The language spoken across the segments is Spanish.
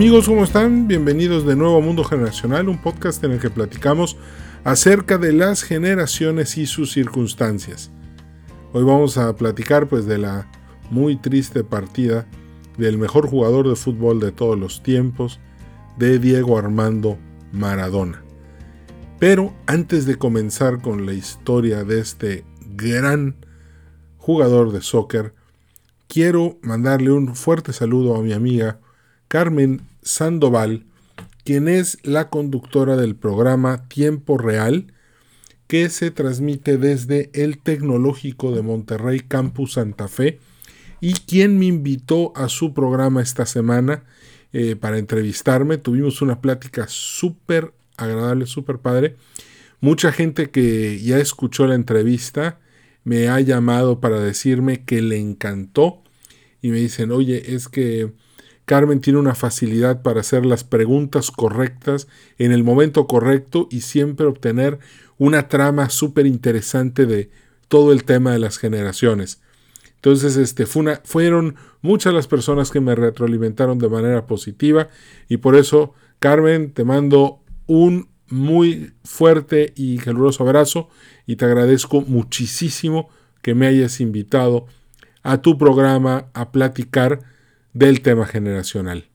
Amigos, ¿cómo están? Bienvenidos de nuevo a Mundo Generacional, un podcast en el que platicamos acerca de las generaciones y sus circunstancias. Hoy vamos a platicar pues de la muy triste partida del mejor jugador de fútbol de todos los tiempos, de Diego Armando Maradona. Pero antes de comenzar con la historia de este gran jugador de soccer, quiero mandarle un fuerte saludo a mi amiga Carmen Sandoval, quien es la conductora del programa Tiempo Real, que se transmite desde el Tecnológico de Monterrey Campus Santa Fe, y quien me invitó a su programa esta semana eh, para entrevistarme. Tuvimos una plática súper agradable, súper padre. Mucha gente que ya escuchó la entrevista me ha llamado para decirme que le encantó y me dicen, oye, es que Carmen tiene una facilidad para hacer las preguntas correctas en el momento correcto y siempre obtener una trama súper interesante de todo el tema de las generaciones. Entonces, este, fueron muchas las personas que me retroalimentaron de manera positiva y por eso, Carmen, te mando un muy fuerte y caluroso abrazo y te agradezco muchísimo que me hayas invitado a tu programa a platicar del tema generacional.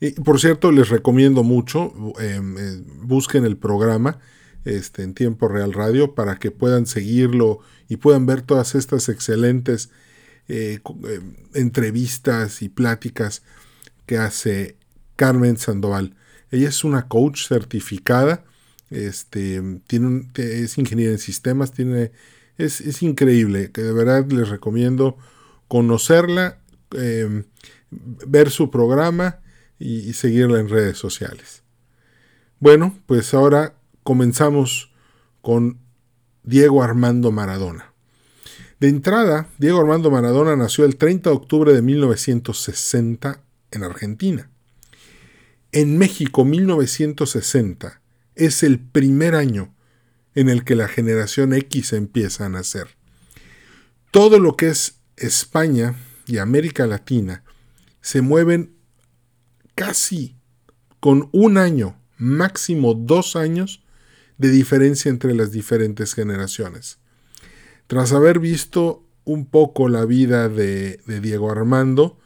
Y por cierto, les recomiendo mucho, em, eh, busquen el programa este, en tiempo real radio para que puedan seguirlo y puedan ver todas estas excelentes eh, em, entrevistas y pláticas que hace Carmen Sandoval. Ella es una coach certificada, este, tiene es ingeniera en sistemas, tiene, es, es increíble, que de verdad les recomiendo conocerla Em, ver su programa y, seguirla en redes sociales. Bueno, pues ahora comenzamos con Diego Armando Maradona. De entrada, Diego Armando Maradona nació el 30 de octubre de 1960 en Argentina. En México, 1960 es el primer año en el que la generación X empieza a nacer. Todo lo que es España y América Latina se mueven casi con un año, máximo dos años de diferencia entre las diferentes generaciones. Tras haber visto un poco la vida de, Diego Armando,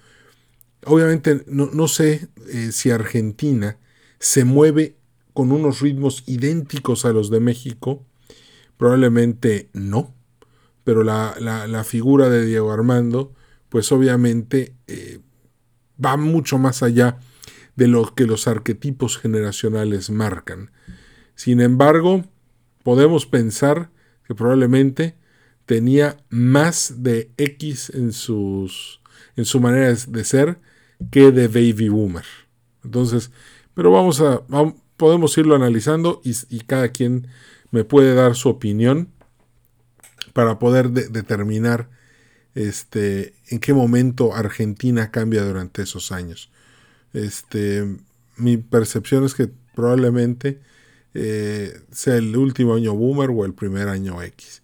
obviamente no, sé eh, si Argentina se mueve con unos ritmos idénticos a los de México, probablemente no, pero la, la figura de Diego Armando pues obviamente eh, va mucho más allá de lo que los arquetipos generacionales marcan. Sin embargo, podemos pensar que probablemente tenía más de X en, sus, en su manera de ser que de baby boomer. Entonces, pero vamos a, podemos irlo analizando y, cada quien me puede dar su opinión para poder determinar este, en qué momento Argentina cambia durante esos años. Este, mi percepción es que probablemente eh, sea el último año boomer o el primer año X.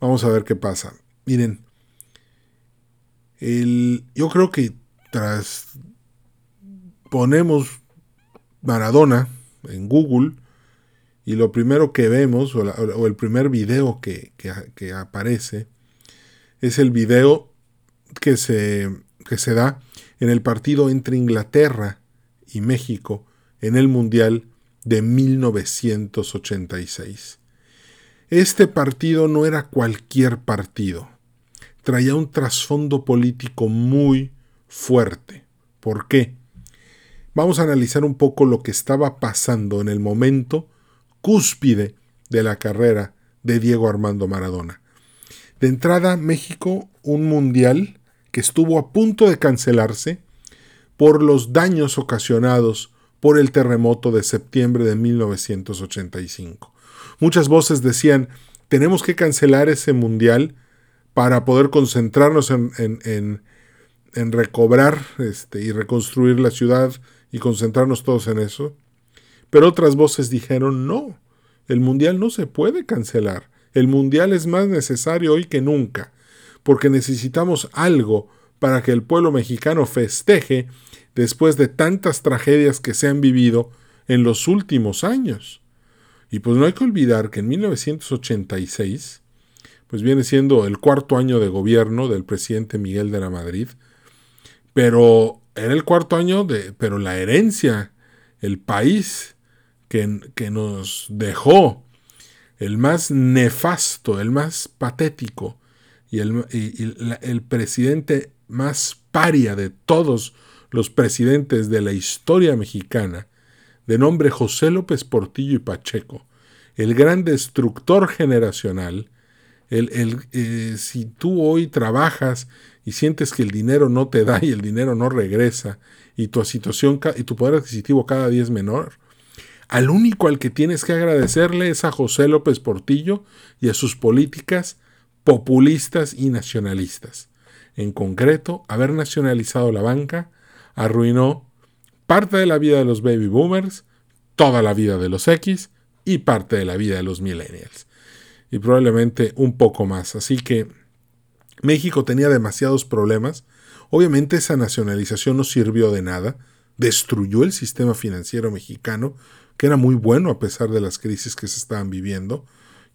Vamos a ver qué pasa. Miren, yo creo que tras ponemos Maradona en Google y lo primero que vemos o, el primer video que, que aparece es el video que se, que se da en el partido entre Inglaterra y México en el Mundial de 1986. Este partido no era cualquier partido, traía un trasfondo político muy fuerte. ¿Por qué? Vamos a analizar un poco lo que estaba pasando en el momento cúspide de la carrera de Diego Armando Maradona. De entrada, México, un mundial que estuvo a punto de cancelarse por los daños ocasionados por el terremoto de septiembre de 1985. Muchas voces decían, tenemos que cancelar ese mundial para poder concentrarnos en, en, recobrar este, y reconstruir la ciudad y concentrarnos todos en eso. Pero otras voces dijeron, no, el mundial no se puede cancelar. El mundial es más necesario hoy que nunca, porque necesitamos algo para que el pueblo mexicano festeje después de tantas tragedias que se han vivido en los últimos años. Y pues no hay que olvidar que en 1986, pues viene siendo el cuarto año de gobierno del presidente Miguel de la Madrid, pero era el cuarto año de, pero la herencia, el país que, que nos dejó, el más nefasto, el más patético y el, el presidente más paria de todos los presidentes de la historia mexicana, de nombre José López Portillo y Pacheco, el gran destructor generacional, el, eh, si tú hoy trabajas y sientes que el dinero no te da y el dinero no regresa y tu situación y tu poder adquisitivo cada día es menor, al único al que tienes que agradecerle es a José López Portillo y a sus políticas populistas y nacionalistas. En concreto, haber nacionalizado la banca arruinó parte de la vida de los baby boomers, toda la vida de los X y parte de la vida de los millennials. Y probablemente un poco más. Así que México tenía demasiados problemas. Obviamente esa nacionalización no sirvió de nada. Destruyó el sistema financiero mexicano, que era muy bueno a pesar de las crisis que se estaban viviendo.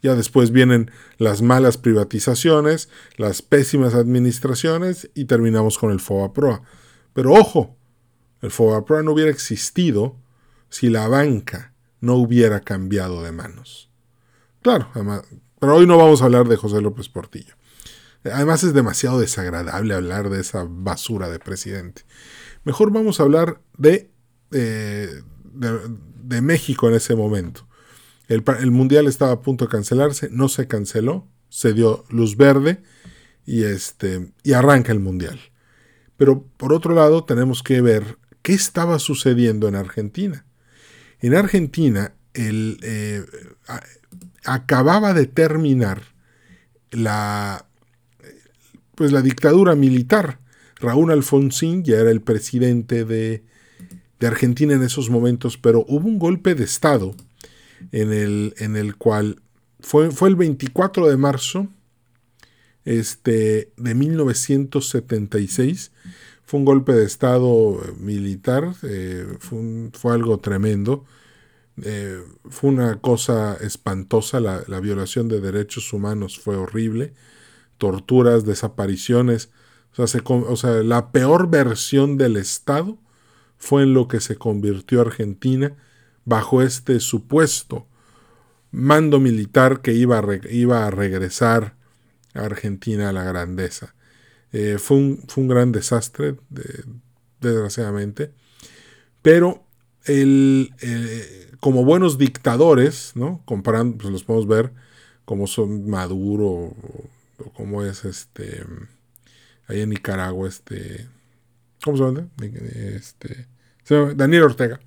Ya después vienen las malas privatizaciones, las pésimas administraciones y terminamos con el FOBAPROA. Pero ojo, el FOBAPROA no hubiera existido si la banca no hubiera cambiado de manos. Claro, pero hoy no vamos a hablar de José López Portillo. Además es demasiado desagradable hablar de esa basura de presidente. Mejor vamos a hablar de, eh, de, México en ese momento. El, el, Mundial estaba a punto de cancelarse, no se canceló, se dio luz verde y, este, y arranca el Mundial. Pero por otro lado tenemos que ver qué estaba sucediendo en Argentina. En Argentina el, eh, acababa de terminar la, pues la dictadura militar. Raúl Alfonsín ya era el presidente de, de, Argentina en esos momentos, pero hubo un golpe de Estado en el, en el cual fue, fue el 24 de marzo este, de 1976. Fue un golpe de Estado militar, eh, fue, fue, algo tremendo. Eh, fue una cosa espantosa, la, la violación de derechos humanos fue horrible torturas, desapariciones. O sea, o sea, la peor versión del Estado fue en lo que se convirtió Argentina bajo este supuesto mando militar que iba a, iba a regresar a Argentina a la grandeza. Eh, fue, un, fue, un, gran desastre, desgraciadamente, pero el, eh, como buenos dictadores, ¿no? comparando, pues los podemos ver como son Maduro como es este ahí en Nicaragua este ¿cómo se llama? Este, Daniel Ortega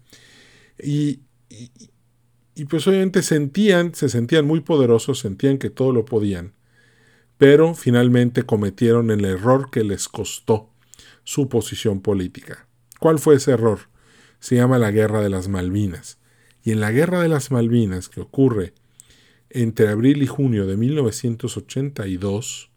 y, y, pues obviamente sentían se sentían muy poderosos sentían que todo lo podían pero finalmente cometieron el error que les costó su posición política ¿cuál fue ese error? se llama la guerra de las Malvinas y en la guerra de las Malvinas que ocurre entre abril y junio de 1982,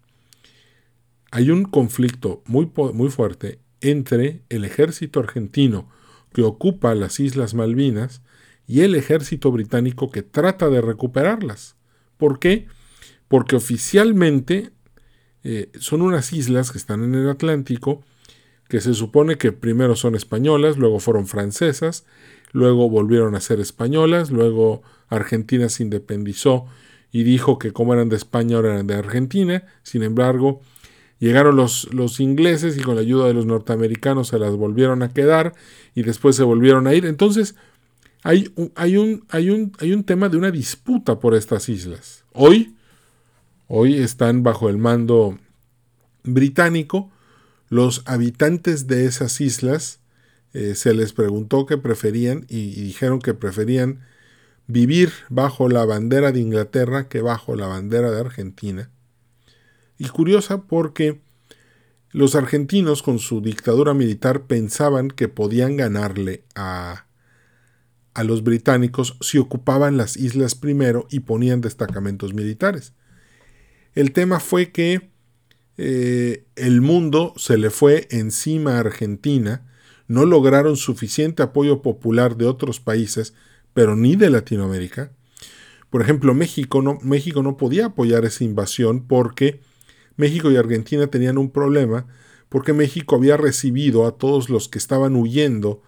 hay un conflicto muy, muy fuerte entre el ejército argentino que ocupa las Islas Malvinas y el ejército británico que trata de recuperarlas. ¿Por qué? Porque oficialmente eh, son unas islas que están en el Atlántico, que se supone que primero son españolas, luego fueron francesas, luego volvieron a ser españolas, luego Argentina se independizó y dijo que como eran de España ahora eran de Argentina, sin embargo llegaron los, los ingleses y con la ayuda de los norteamericanos se las volvieron a quedar y después se volvieron a ir. Entonces hay un, hay un, hay un, hay un tema de una disputa por estas islas. Hoy, hoy están bajo el mando británico. Los habitantes de esas islas eh, se les preguntó qué preferían y, dijeron que preferían vivir bajo la bandera de Inglaterra que bajo la bandera de Argentina. Y curiosa porque los argentinos con su dictadura militar pensaban que podían ganarle a, a los británicos si ocupaban las islas primero y ponían destacamentos militares. El tema fue que eh, el mundo se le fue encima a Argentina no lograron suficiente apoyo popular de otros países, pero ni de Latinoamérica. Por ejemplo, México no, México no podía apoyar esa invasión porque México y Argentina tenían un problema, porque México había recibido a todos los que estaban huyendo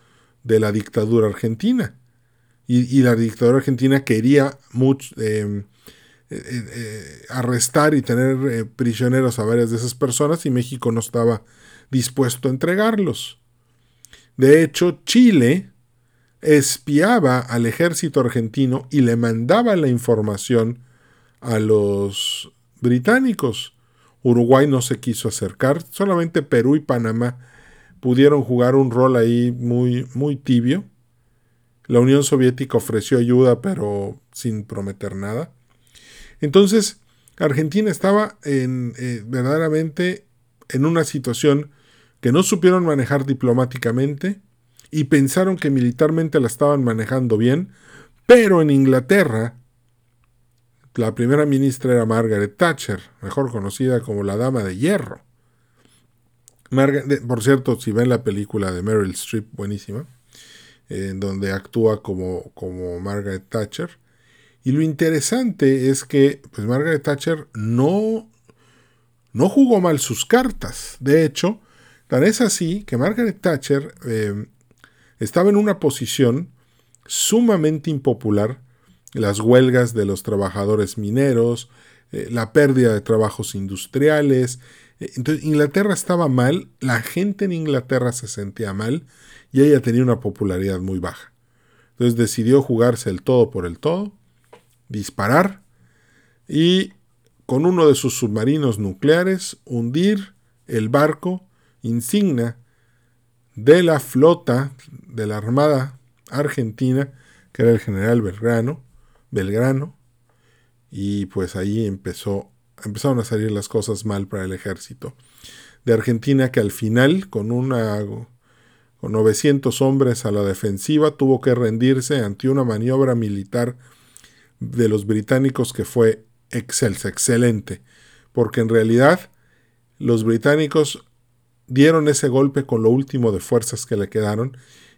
de la dictadura argentina. Y, la dictadura argentina quería mucho, em, eh, eh, arrestar y tener eh, prisioneros a varias de esas personas y México no estaba dispuesto a entregarlos. De hecho, Chile espiaba al ejército argentino y le mandaba la información a los británicos. Uruguay no se quiso acercar, solamente Perú y Panamá pudieron jugar un rol ahí muy, muy tibio. La Unión Soviética ofreció ayuda, pero sin prometer nada. Entonces, Argentina estaba en, eh, verdaderamente en una situación que no supieron manejar diplomáticamente y pensaron que militarmente la estaban manejando bien, pero en Inglaterra la primera ministra era Margaret Thatcher, mejor conocida como la Dama de Hierro. por cierto, si ven la película de Meryl Streep, buenísima, en donde actúa como, como Margaret Thatcher. Y lo interesante es que pues Margaret Thatcher no, no jugó mal sus cartas. De hecho, Tan es así que Margaret Thatcher eh, estaba en una posición sumamente impopular, las huelgas de los trabajadores mineros, eh, la pérdida de trabajos industriales. Eh, entonces Inglaterra estaba mal, la gente en Inglaterra se sentía mal y ella tenía una popularidad muy baja. Entonces decidió jugarse el todo por el todo, disparar y con uno de sus submarinos nucleares hundir el barco insignia de la flota de la Armada Argentina, que era el general Belgrano, Belgrano, y pues ahí empezó, empezaron a salir las cosas mal para el ejército. De Argentina, que al final, con una con 900 hombres a la defensiva, tuvo que rendirse ante una maniobra militar de los británicos que fue excelsa, excelente, porque en realidad los británicos dieron ese golpe con lo último de fuerzas que le quedaron,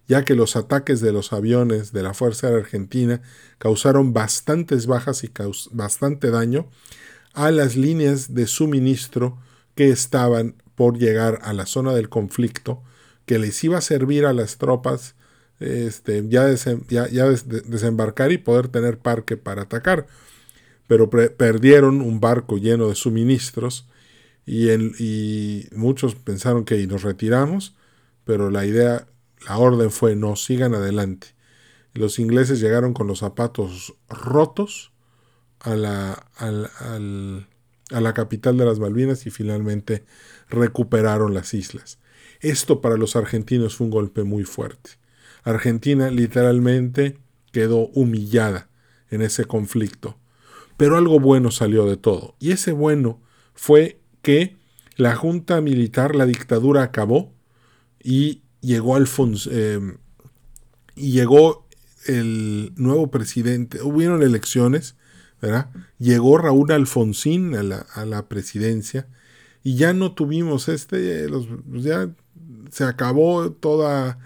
ya que los ataques de los aviones de la Fuerza Argentina causaron bastantes bajas y bastante daño a las líneas de suministro que estaban por llegar a la zona del conflicto, que les iba a servir a las tropas este, ya, ya, desembarcar y poder tener parque para atacar. Pero perdieron un barco lleno de suministros y, muchos pensaron que nos retiramos, pero la idea, la orden fue no, sigan adelante. Los ingleses llegaron con los zapatos rotos a la, a la capital de las Malvinas y finalmente recuperaron las islas. Esto para los argentinos fue un golpe muy fuerte. Argentina literalmente quedó humillada en ese conflicto. Pero algo bueno salió de todo. Y ese bueno fue que la junta militar, la dictadura acabó y llegó Alfonso eh, y llegó el nuevo presidente, hubieron elecciones, Llegó Raúl Alfonsín a la, presidencia y ya no tuvimos este, pues ya se acabó toda,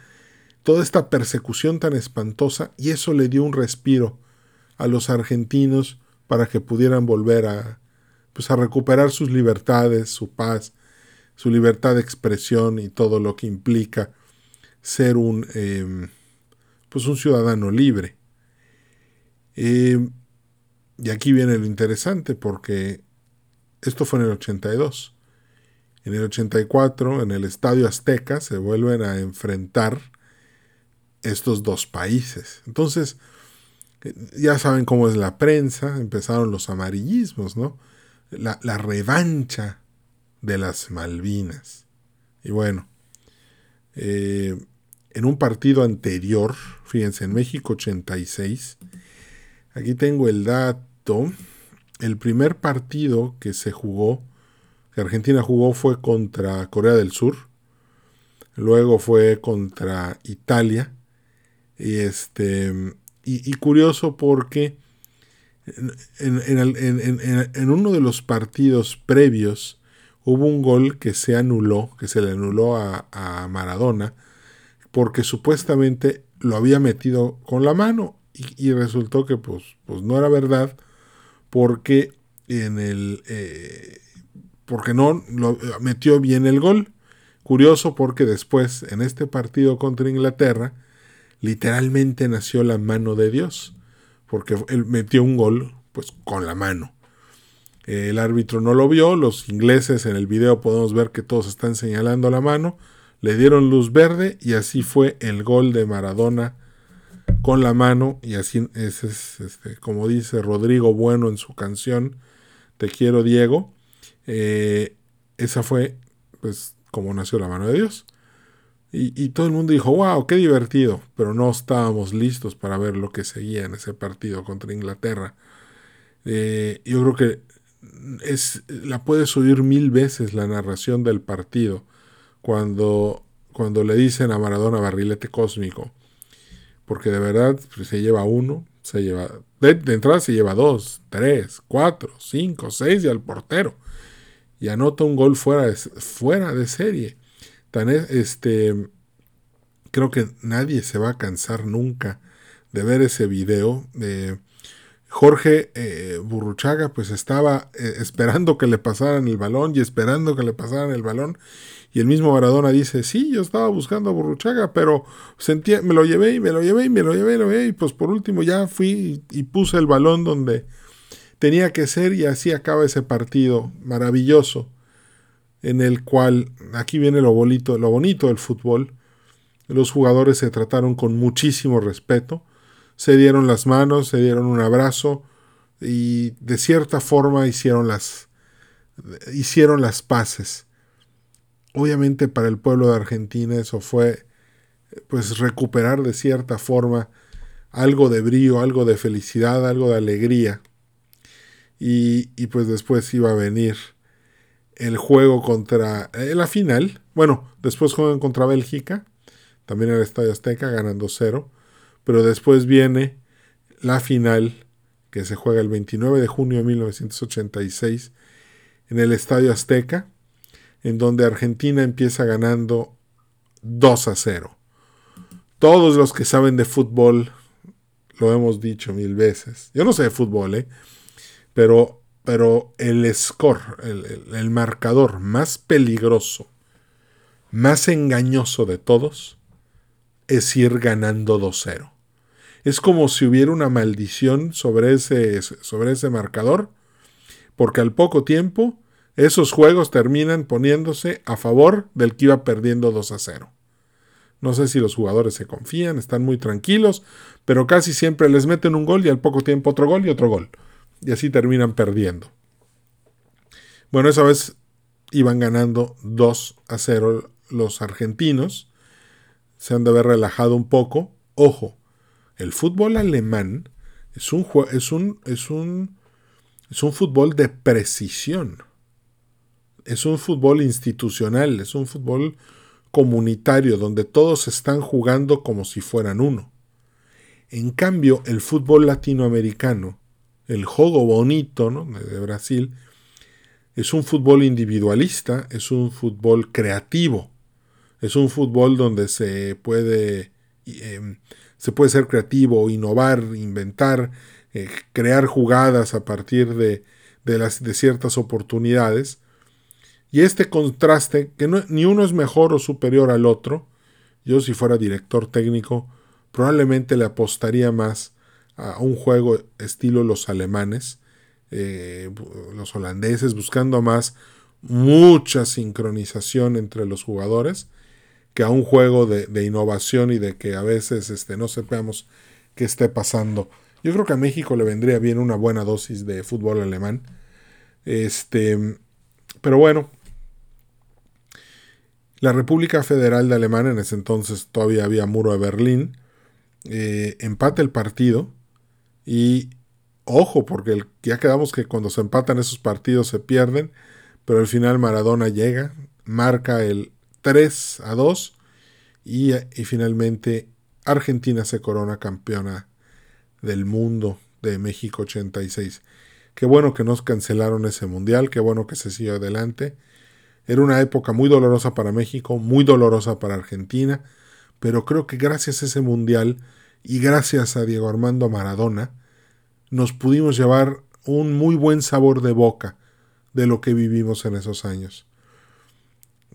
toda esta persecución tan espantosa y eso le dio un respiro a los argentinos para que pudieran volver a, pues a recuperar sus libertades, su paz, su libertad de expresión y todo lo que implica ser un, em, pues un ciudadano libre. Em, y aquí viene lo interesante porque esto fue en el 82. En el 84, en el Estadio Azteca, se vuelven a enfrentar estos dos países. Entonces, eh, ya saben cómo es la prensa, empezaron los amarillismos, ¿no? la, revancha de las Malvinas. Y bueno, eh, en un partido anterior, fíjense, en México 86, aquí tengo el dato, el primer partido que se jugó, que Argentina jugó fue contra Corea del Sur, luego fue contra Italia, y este, y curioso porque en, uno de los partidos previos hubo un gol que se anuló, que se le anuló a, Maradona, porque supuestamente lo había metido con la mano y, resultó que pues, pues, no era verdad porque en el eh, porque no lo metió bien el gol. Curioso porque después en este partido contra Inglaterra literalmente nació la mano de Dios porque él metió un gol pues con la mano. El árbitro no lo vio, los ingleses en el video podemos ver que todos están señalando la mano, le dieron luz verde y así fue el gol de Maradona con la mano y así es, este, como dice Rodrigo Bueno en su canción Te quiero Diego, eh, esa fue pues como nació la mano de Dios. Y, todo el mundo dijo, wow, qué divertido, pero no estábamos listos para ver lo que seguía en ese partido contra Inglaterra. Eh, yo creo que es, la puedes oír mil veces la narración del partido cuando, cuando le dicen a Maradona barrilete cósmico. Porque de verdad pues, se lleva uno, se lleva. De, entrada se lleva dos, tres, cuatro, cinco, seis y al portero. Y anota un gol fuera de, fuera de serie. Tan este. Creo que nadie se va a cansar nunca de ver ese video. de Jorge eh, Burruchaga pues estaba eh, esperando que le pasaran el balón y esperando que le pasaran el balón. Y el mismo Maradona dice, sí, yo estaba buscando a Burruchaga, pero sentía, me lo llevé y me lo llevé y me lo llevé y lo llevé. Y pues por último ya fui y, puse el balón donde tenía que ser y así acaba ese partido maravilloso en el cual, aquí viene lo bonito, lo bonito del fútbol, los jugadores se trataron con muchísimo respeto, se dieron las manos, se dieron un abrazo y de cierta forma hicieron las, hicieron las paces. Obviamente para el pueblo de Argentina eso fue pues recuperar de cierta forma algo de brío, algo de felicidad, algo de alegría. Y, y pues después iba a venir el juego contra eh, la final. Bueno, después juegan contra Bélgica, también el Estadio Azteca, ganando cero pero después viene la final que se juega el 29 de junio de 1986 en el Estadio Azteca, en donde Argentina empieza ganando 2 a 0. Todos los que saben de fútbol, lo hemos dicho mil veces, yo no sé de fútbol, ¿eh? pero, pero el score, el marcador más peligroso, más engañoso de todos, es ir ganando 2-0. Es como si hubiera una maldición sobre ese, sobre ese marcador, porque al poco tiempo esos juegos terminan poniéndose a favor del que iba perdiendo 2 a 0. No sé si los jugadores se confían, están muy tranquilos, pero casi siempre les meten un gol y al poco tiempo otro gol y otro gol. Y así terminan perdiendo. Bueno, esa vez iban ganando 2 a 0 los argentinos se han de haber relajado un poco. Ojo, el fútbol alemán es un, es un, es un, es un fútbol de precisión. Es un fútbol institucional, es un fútbol comunitario donde todos están jugando como si fueran uno. En cambio, el fútbol latinoamericano, el juego bonito de Brasil, es un fútbol individualista, es un fútbol creativo. Es un fútbol donde se puede, em, se puede ser creativo, innovar, inventar, eh, crear jugadas a partir de, las, de ciertas oportunidades. Y este contraste, que ni uno es mejor o superior al otro, yo si fuera director técnico, probablemente le apostaría más a un juego estilo los alemanes, eh, los holandeses, buscando más mucha sincronización entre los jugadores que a un juego de, innovación y de que a veces este, no sepamos qué esté pasando. Yo creo que a México le vendría bien una buena dosis de fútbol alemán. Este, pero bueno, la República Federal de Alemania, en ese entonces todavía había muro de Berlín, eh, empata el partido y ojo, porque ya quedamos que cuando se empatan esos partidos se pierden, pero al final Maradona llega, marca el 3 a 2 y, finalmente Argentina se corona campeona del mundo de México 86. Qué bueno que nos cancelaron ese mundial, qué bueno que se siguió adelante. Era una época muy dolorosa para México, muy dolorosa para Argentina, pero creo que gracias a ese mundial y gracias a Diego Armando Maradona, nos pudimos llevar un muy buen sabor de boca de lo que vivimos en esos años.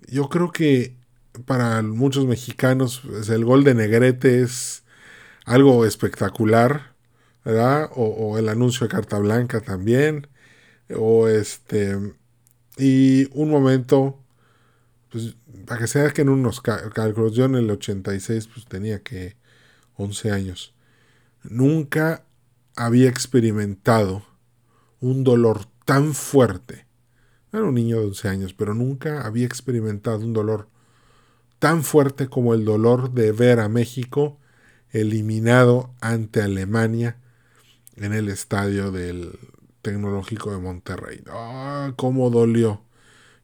Yo creo que para muchos mexicanos pues, el gol de Negrete es algo espectacular, ¿verdad? O, el anuncio de Carta Blanca también, o este, y un momento, pues, para que sea que en unos cálculos, yo en el 86 pues tenía que 11 años, nunca había experimentado un dolor tan fuerte. Era un niño de 11 años, pero nunca había experimentado un dolor tan fuerte como el dolor de ver a México eliminado ante Alemania en el estadio del Tecnológico de Monterrey. ¡Ah, cómo dolió!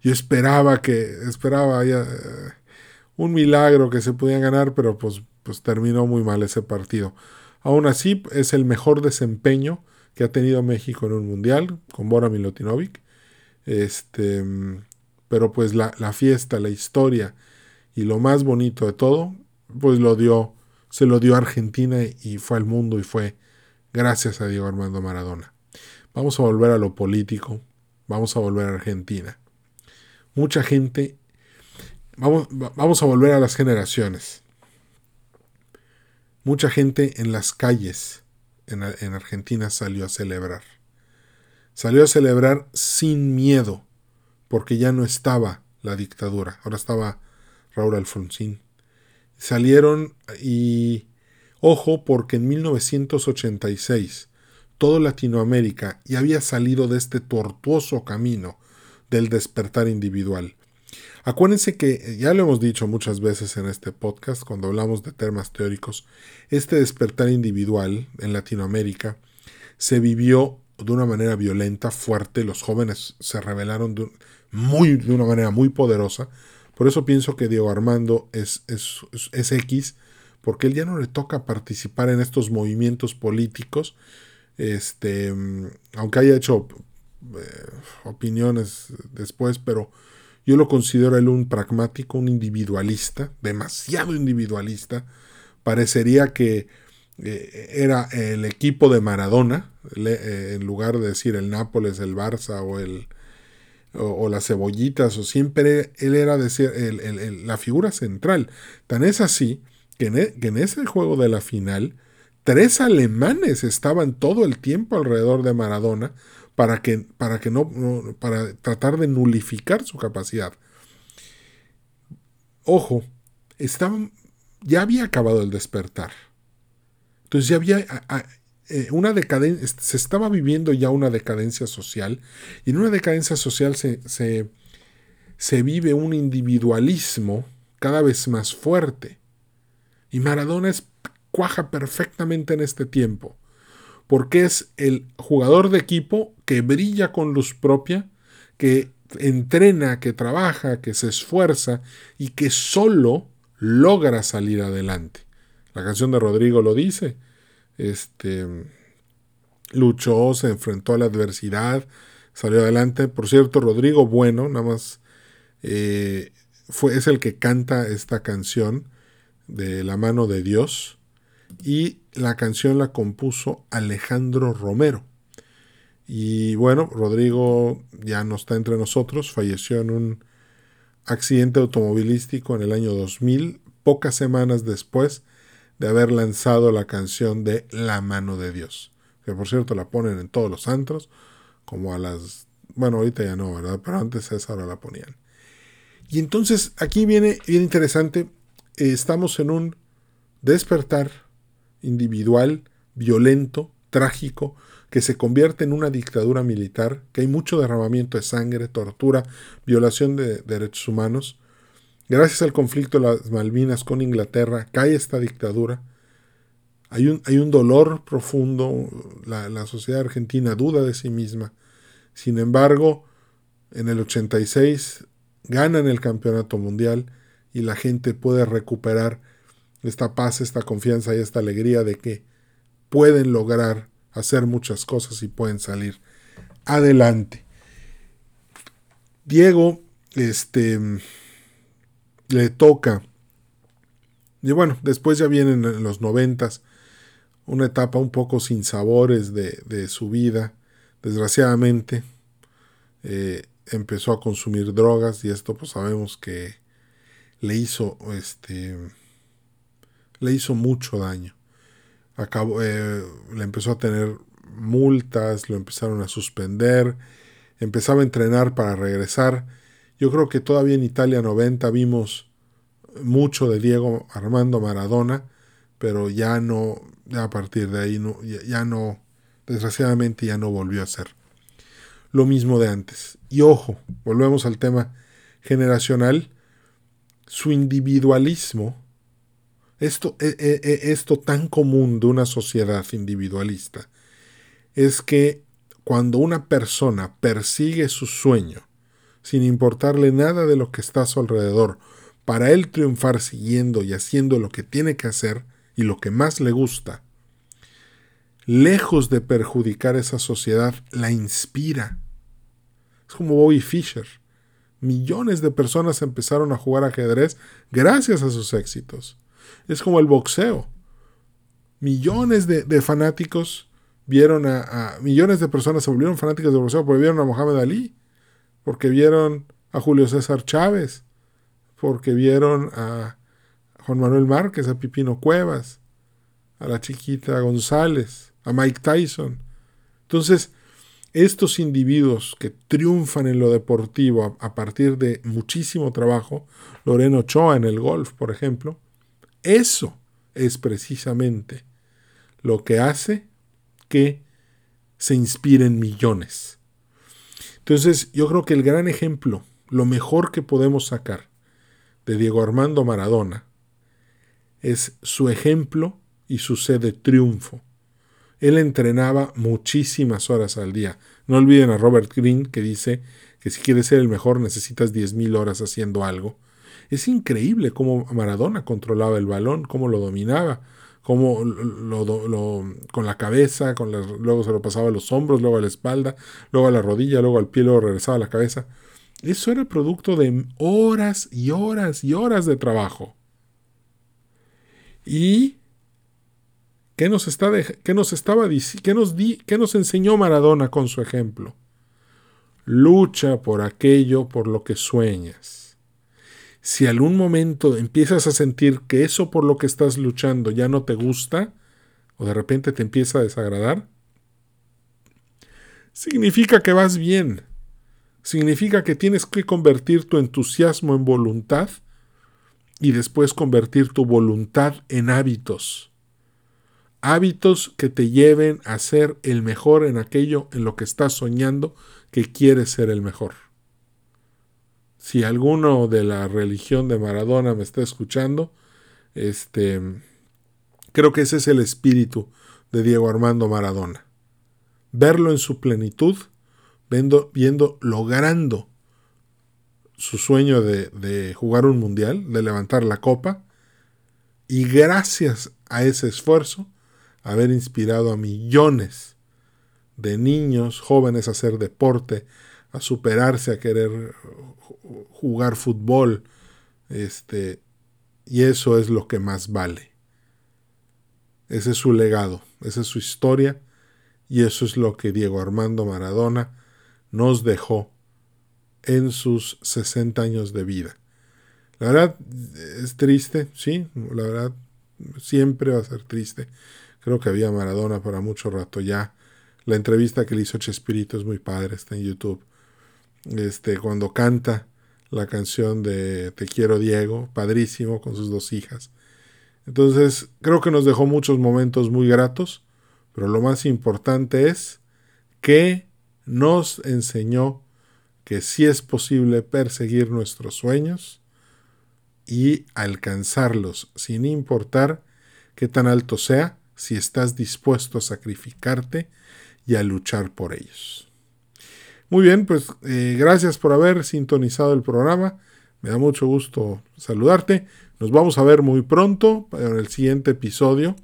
Yo esperaba que, esperaba ya, eh, un milagro que se pudiera ganar, pero pues, pues terminó muy mal ese partido. Aún así, es el mejor desempeño que ha tenido México en un mundial con Bora Milutinovic. Este, pero pues la, la, fiesta, la historia y lo más bonito de todo, pues lo dio, se lo dio a Argentina y fue al mundo y fue gracias a Diego Armando Maradona. Vamos a volver a lo político, vamos a volver a Argentina. Mucha gente, vamos, vamos a volver a las generaciones. Mucha gente en las calles en, en Argentina salió a celebrar. Salió a celebrar sin miedo, porque ya no estaba la dictadura, ahora estaba Raúl Alfonsín. Salieron y ojo porque en 1986 todo Latinoamérica ya había salido de este tortuoso camino del despertar individual. Acuérdense que ya lo hemos dicho muchas veces en este podcast cuando hablamos de temas teóricos, este despertar individual en Latinoamérica se vivió de una manera violenta, fuerte, los jóvenes se rebelaron de, muy, de una manera muy poderosa, por eso pienso que Diego Armando es, es, es X, porque él ya no le toca participar en estos movimientos políticos, este, aunque haya hecho eh, opiniones después, pero yo lo considero él un pragmático, un individualista, demasiado individualista. Parecería que eh, era el equipo de Maradona, eh, en lugar de decir el Nápoles, el Barça o el, o, las cebollitas, o siempre él era decir, la figura central. Tan es así que en, e, que en, ese juego de la final, tres alemanes estaban todo el tiempo alrededor de Maradona para que, para que no, para tratar de nulificar su capacidad. Ojo, estaban, ya había acabado el despertar. Entonces ya había eh, una decadencia, se estaba viviendo ya una decadencia social, y en una decadencia social se, se, vive un individualismo cada vez más fuerte. Y Maradona es, cuaja perfectamente en este tiempo, porque es el jugador de equipo que brilla con luz propia, que entrena, que trabaja, que se esfuerza y que solo logra salir adelante. La canción de Rodrigo lo dice, este, luchó, se enfrentó a la adversidad, salió adelante. Por cierto, Rodrigo Bueno, nada más, eh, fue, es el que canta esta canción de La mano de Dios. Y la canción la compuso Alejandro Romero. Y bueno, Rodrigo ya no está entre nosotros, falleció en un accidente automovilístico en el año 2000, pocas semanas después de haber lanzado la canción de La mano de Dios, que por cierto la ponen en todos los antros, como a las... Bueno, ahorita ya no, ¿verdad? Pero antes a esa hora la ponían. Y entonces aquí viene bien interesante, eh, estamos en un despertar individual, violento, trágico, que se convierte en una dictadura militar, que hay mucho derramamiento de sangre, tortura, violación de derechos humanos, Gracias al conflicto de las Malvinas con Inglaterra, cae esta dictadura. Hay un, hay un dolor profundo, la, la, sociedad argentina duda de sí misma. Sin embargo, en el 86 ganan el campeonato mundial y la gente puede recuperar esta paz, esta confianza y esta alegría de que pueden lograr hacer muchas cosas y pueden salir adelante. Diego, este le toca Y bueno, después ya vienen en los noventas una etapa un poco sin sabores de, su vida. Desgraciadamente eh, empezó a consumir drogas y esto pues sabemos que le hizo este le hizo mucho daño. Acabó, eh, le empezó a tener multas, lo empezaron a suspender, empezaba a entrenar para regresar. Yo creo que todavía en Italia 90 vimos mucho de Diego Armando Maradona, pero ya no, a partir de ahí no, ya, no, desgraciadamente ya no volvió a ser lo mismo de antes. Y ojo, volvemos al tema generacional, su individualismo, esto, e, e, e, esto tan común de una sociedad individualista, es que cuando una persona persigue su sueño, sin importarle nada de lo que está a su alrededor, para él triunfar siguiendo y haciendo lo que tiene que hacer y lo que más le gusta, lejos de perjudicar esa sociedad, la inspira. Es como Bobby Fischer. Millones de personas empezaron a jugar ajedrez gracias a sus éxitos. Es como el boxeo. Millones de, fanáticos vieron a, millones de personas se volvieron fanáticos de boxeo porque vieron a Mohamed Ali, porque vieron a Julio César Chávez, porque vieron a Juan Manuel Márquez, a Pipino Cuevas, a la chiquita González, a Mike Tyson. Entonces, estos individuos que triunfan en lo deportivo a, partir de muchísimo trabajo, Loreno Ochoa en el golf, por ejemplo, eso es precisamente lo que hace que se inspiren millones. Entonces, yo creo que el gran ejemplo, lo mejor que podemos sacar de Diego Armando Maradona, es su ejemplo y su sed de triunfo. Él entrenaba muchísimas horas al día. No olviden a Robert Greene que dice que si quieres ser el mejor necesitas 10.000 horas haciendo algo. Es increíble cómo Maradona controlaba el balón, cómo lo dominaba cómo lo, con la cabeza, con luego se lo pasaba a los hombros, luego a la espalda, luego a la rodilla, luego al pie, luego regresaba a la cabeza. Eso era producto de horas y horas y horas de trabajo. ¿Y qué nos, está qué nos estaba qué nos, di, qué nos enseñó Maradona con su ejemplo? Lucha por aquello por lo que sueñas si algún momento empiezas a sentir que eso por lo que estás luchando ya no te gusta, o de repente te empieza a desagradar, significa que vas bien. Significa que tienes que convertir tu entusiasmo en voluntad y después convertir tu voluntad en hábitos. Hábitos que te lleven a ser el mejor en aquello en lo que estás soñando que quieres ser el mejor si alguno de la religión de Maradona me está escuchando, este, creo que ese es el espíritu de Diego Armando Maradona. Verlo en su plenitud, viendo, viendo logrando su sueño de, de jugar un mundial, de levantar la copa, y gracias a ese esfuerzo, haber inspirado a millones de niños jóvenes a hacer deporte, a superarse, a querer jugar fútbol, este, y eso es lo que más vale. Ese es su legado, esa es su historia, y eso es lo que Diego Armando Maradona nos dejó en sus 60 años de vida. La verdad es triste, sí, la verdad siempre va a ser triste. Creo que había Maradona para mucho rato ya. La entrevista que le hizo Chespirito es muy padre, está en YouTube este, cuando canta la canción de Te quiero Diego, padrísimo con sus dos hijas. Entonces, creo que nos dejó muchos momentos muy gratos, pero lo más importante es que nos enseñó que sí es posible perseguir nuestros sueños y alcanzarlos sin importar qué tan alto sea, si estás dispuesto a sacrificarte y a luchar por ellos. Muy bien, pues eh, gracias por haber sintonizado el programa. Me da mucho gusto saludarte. Nos vamos a ver muy pronto en el siguiente episodio.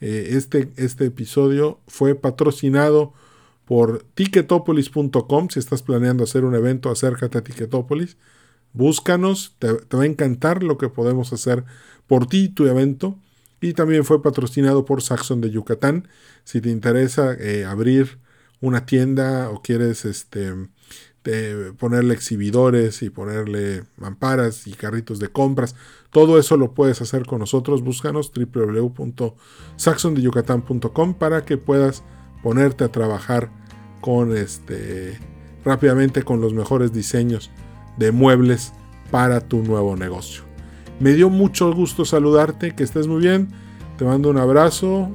Eh, este, este episodio fue patrocinado por ticketopolis.com. Si estás planeando hacer un evento, acércate a Ticketopolis. Búscanos, te, va a encantar lo que podemos hacer por ti y tu evento. Y también fue patrocinado por Saxon de Yucatán. Si te interesa eh, abrir una tienda o quieres este, ponerle exhibidores y ponerle mamparas y carritos de compras, todo eso lo puedes hacer con nosotros. Búscanos www.saxondeyucatán.com para que puedas ponerte a trabajar con este rápidamente con los mejores diseños de muebles para tu nuevo negocio. Me dio mucho gusto saludarte, que estés muy bien, te mando un abrazo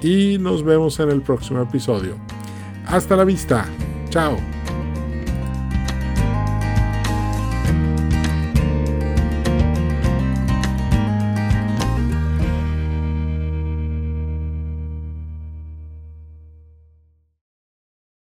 y nos vemos en el próximo episodio. Hasta la vista, chao.